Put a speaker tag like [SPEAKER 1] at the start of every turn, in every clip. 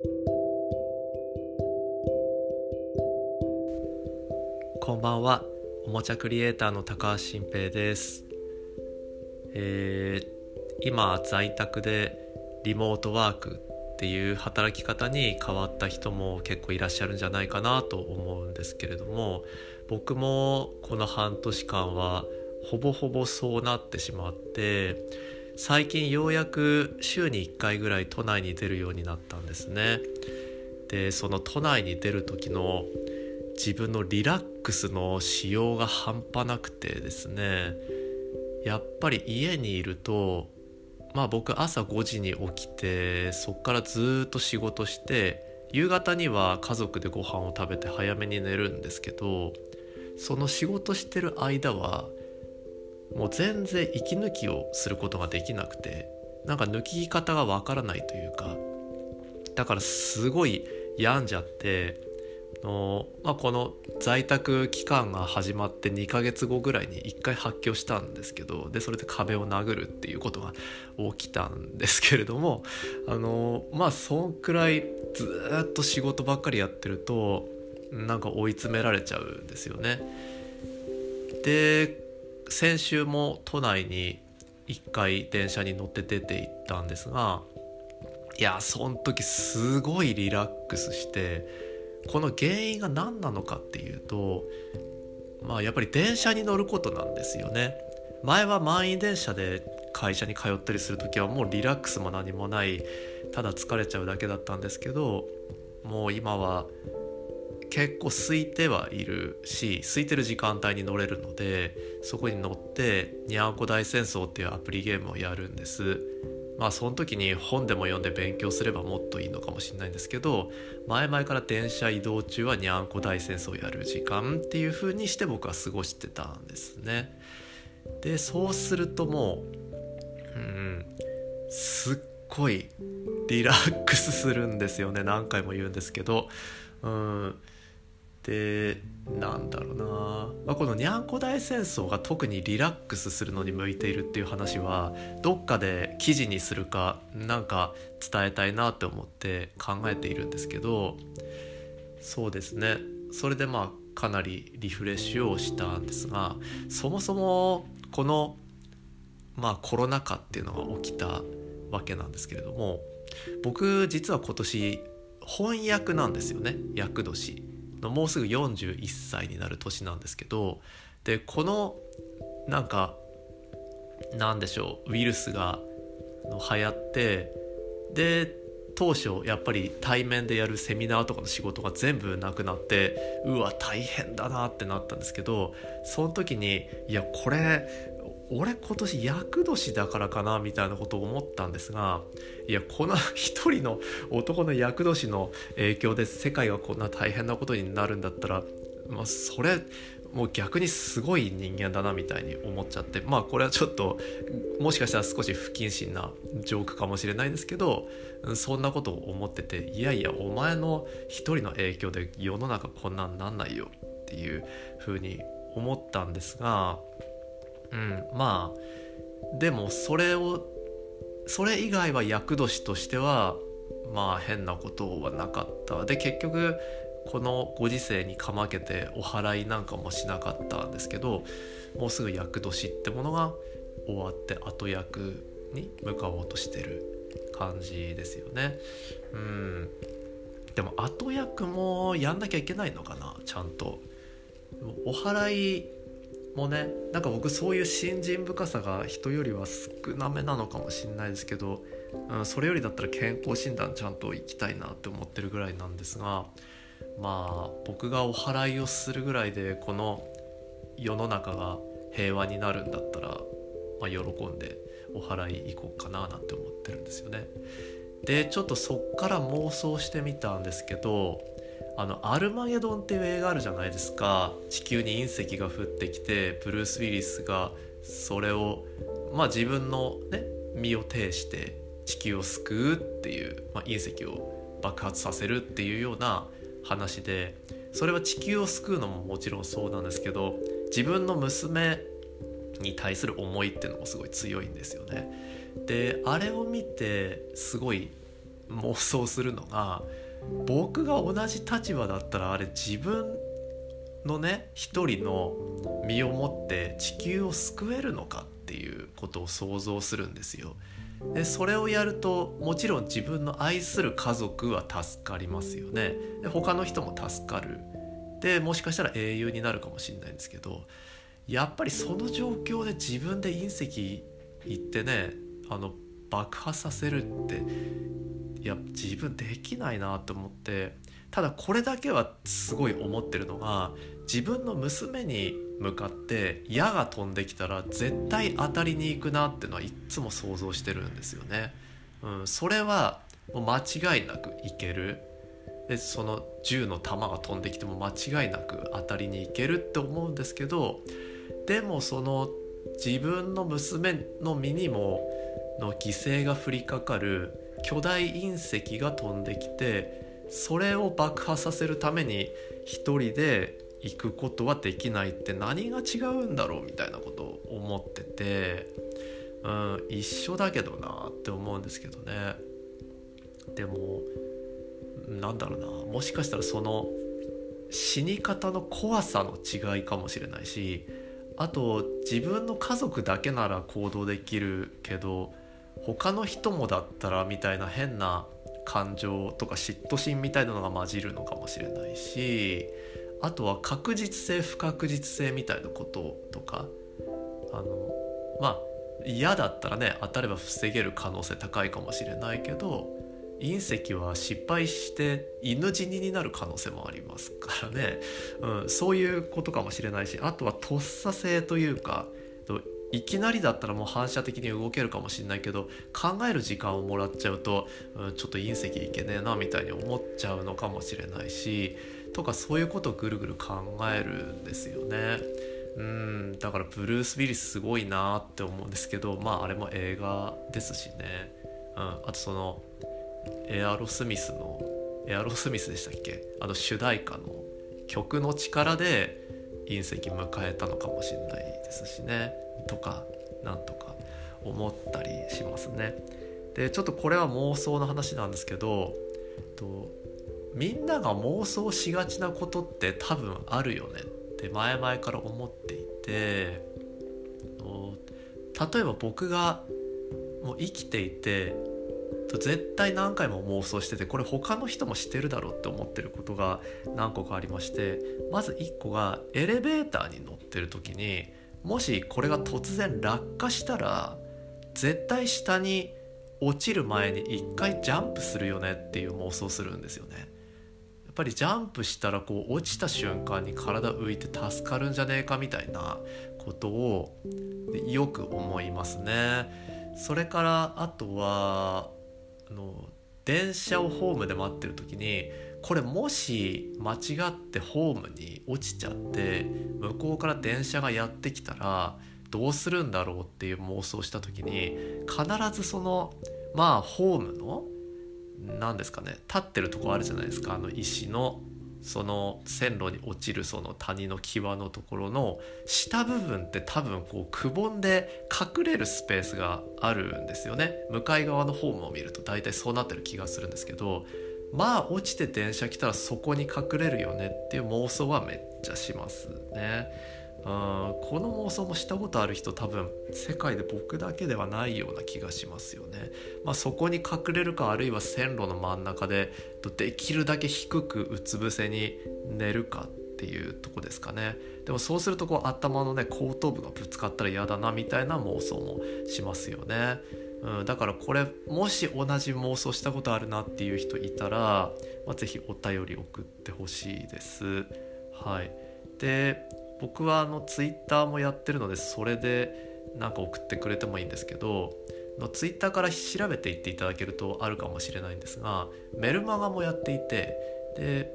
[SPEAKER 1] こんばんは。おもちゃクリエイターの高橋新平です。えー、今在宅でリモートワークっていう働き方に変わった人も結構いらっしゃるんじゃないかなと思うんですけれども僕もこの半年間はほぼほぼそうなってしまって最近ようやく週に1回ぐらい都内に出るようになったんですね。でその都内に出る時の自分のリラックスの仕様が半端なくてですね。やっぱり家にいるとまあ僕朝5時に起きてそっからずっと仕事して夕方には家族でご飯を食べて早めに寝るんですけどその仕事してる間はもう全然息抜きをすることができなくてなんか抜き方がわからないというかだからすごい病んじゃっての、まあ、この在宅期間が始まって2ヶ月後ぐらいに1回発狂したんですけどでそれで壁を殴るっていうことが起きたんですけれどもあのまあそんくらいずっと仕事ばっかりやってるとなんか追い詰められちゃうんですよね。で先週も都内に1回電車に乗って出て行ったんですがいやその時すごいリラックスしてこの原因が何なのかっていうとまあやっぱり電車に乗ることなんですよね。前は満員電車で会社に通ったりする時はもうリラックスも何もないただ疲れちゃうだけだったんですけどもう今は結構空いてはいるし空いてる時間帯に乗れるのでそこに乗って「にゃんこ大戦争」っていうアプリゲームをやるんです。まあその時に本でも読んで勉強すればもっといいのかもしれないんですけど前々から電車移動中はにゃんこ大戦争をやる時間っていう風にして僕は過ごしてたんですね。でそうするともううんすっごいリラックスするんですよね。何回も言うんですけど。うん。でなんだろうな、まあ、このにゃんこ大戦争が特にリラックスするのに向いているっていう話はどっかで記事にするかなんか伝えたいなって思って考えているんですけどそうですね。それでまあかなりリフレッシュをしたんですがそもそもこの、まあ、コロナ禍っていうのが起きたわけなんですけれども僕実は今年翻訳なんですよね。厄年。のもうすぐ41歳になる年なんですけどでこのなんかなんでしょうウイルスが流行ってで当初やっぱり対面でやるセミナーとかの仕事が全部なくなってうわ大変だなってなったんですけどその時にいやこれ俺今年厄年だからかなみたいなことを思ったんですがいやこの一人の男の厄年の影響で世界がこんな大変なことになるんだったら、まあ、それもう逆にすごい人間だなみたいに思っちゃってまあこれはちょっともしかしたら少し不謹慎なジョークかもしれないんですけどそんなことを思ってていやいやお前の一人の影響で世の中こんなんなんないよっていうふうに思ったんですがうんまあでもそれをそれ以外は厄年としてはまあ変なことはなかったで結局このご時世にかまけてお祓いなんかもしなかったんですけどもうすぐ厄年ってものが終わって後役に向かおうとしてる感じですよね。うんでも後役もやんなきゃいけないのかなちゃんと。お祓いもねなんか僕そういう信心深さが人よりは少なめなのかもしれないですけど、うん、それよりだったら健康診断ちゃんと行きたいなって思ってるぐらいなんですがまあ僕がお祓いをするぐらいでこの世の中が平和になるんだったら、まあ、喜んでお祓い行こうかななんて思ってるんですよね。でちょっとそっから妄想してみたんですけどあの「アルマゲドン」っていう映画あるじゃないですか地球に隕石が降ってきてブルース・ウィリスがそれをまあ自分のね身を挺して地球を救うっていう、まあ、隕石を爆発させるっていうような話でそれは地球を救うのももちろんそうなんですけど自分の娘に対する思いっていうのもすごい強いんですよね。であれを見てすごい妄想するのが僕が同じ立場だったらあれ自分のね一人の身をもって地球を救えるのかっていうことを想像するんですよ。でそれをやるともちろん自分の愛する家族は助かりますよねで他の人も助かるでもしかしたら英雄になるかもしれないんですけどやっぱりその状況で自分で隕石行ってねあの爆破させるってや自分できないなと思ってただこれだけはすごい思ってるのが自分の娘に向かって矢が飛んできたら絶対当たりに行くなってのはいっつも想像してるんですよね。うん、それはもう間違いなくいけるでその銃の弾が飛んできても間違いなく当たりに行けるって思うんですけどでもその自分の娘の身にもの犠牲が降りかかる巨大隕石が飛んできてそれを爆破させるために一人で行くことはできないって何が違うんだろうみたいなことを思ってて、うん、一緒だけどなって思うんですけどね。でもなんだろうな。もしかしたらその死に方の怖さの違いかもしれないしあと自分の家族だけなら行動できるけど他の人もだったらみたいな変な感情とか嫉妬心みたいなのが混じるのかもしれないしあとは確実性不確実性みたいなこととかあのまあ嫌だったらね当たれば防げる可能性高いかもしれないけど隕石は失敗して犬死にになる可能性もありますからね、うん、そういうことかもしれないしあとはとっさ性というかいきなりだったらもう反射的に動けるかもしれないけど考える時間をもらっちゃうと、うん、ちょっと隕石いけねえなみたいに思っちゃうのかもしれないしとかそういうことをぐるぐる考えるんですよね。うんだからブルース・ウィリスすごいなって思うんですけどまああれも映画ですしね、うん、あとそのエアロスミスのエアロスミスでしたっけ？あの主題歌の曲の力で隕石迎えたのかもしれないですしねとかなんとか思ったりしますね。でちょっとこれは妄想の話なんですけどとみんなが妄想しがちなことって多分あるよねって前々から思っていて例えば僕がもう生きていて絶対何回も妄想しててこれ他の人もしてるだろうって思ってることが何個かありましてまず1個がエレベーターに乗ってる時にもしこれが突然落下したら絶対下に落ちる前に1回ジャンプするよねっていう妄想するんですよね。やっぱりジャンプしたらこう落ちた瞬間に体浮いて助かるんじゃねえかみたいなことをよく思いますね。それからあとはあの電車をホームで待ってる時にこれもし間違ってホームに落ちちゃって向こうから電車がやってきたらどうするんだろうっていう妄想した時に必ずそのまあホームの何ですかね立ってるとこあるじゃないですか。あの石のその線路に落ちるその谷の際のところの下部分って多分こうくぼんで隠れるスペースがあるんですよね向かい側のホームを見ると大体そうなってる気がするんですけどまあ落ちて電車来たらそこに隠れるよねっていう妄想はめっちゃしますね。あこの妄想もしたことある人多分世界で僕だけではないような気がしますよね。まあ、そこに隠れるかあるいは線路の真ん中でできるだけ低くうつ伏せに寝るかっていうとこですかね。でもそうするとこう頭のね後頭部がぶつかったら嫌だなみたいな妄想もしますよね。うん、だからこれもし同じ妄想したことあるなっていう人いたら、まあ、是非お便り送ってほしいです。はい、で僕はあのツイッターもやってるのでそれでなんか送ってくれてもいいんですけどのツイッターから調べていっていただけるとあるかもしれないんですがメルマガもやっていてで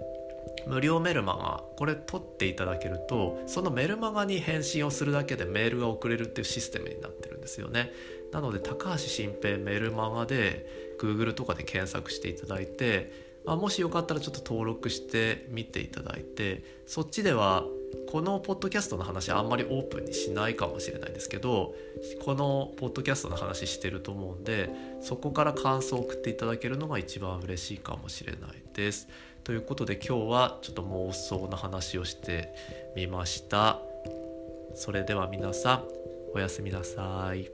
[SPEAKER 1] 無料メルマガこれ取っていただけるとそのメルマガに返信をするだけでメールが送れるっていうシステムになってるんですよね。なので高橋新平メルマガで Google とかで検索していただいてまあ、もしよかったらちょっと登録してみていただいてそっちではこのポッドキャストの話あんまりオープンにしないかもしれないんですけどこのポッドキャストの話してると思うんでそこから感想を送っていただけるのが一番嬉しいかもしれないです。ということで今日はちょっと妄想の話をしてみました。それでは皆さんおやすみなさい。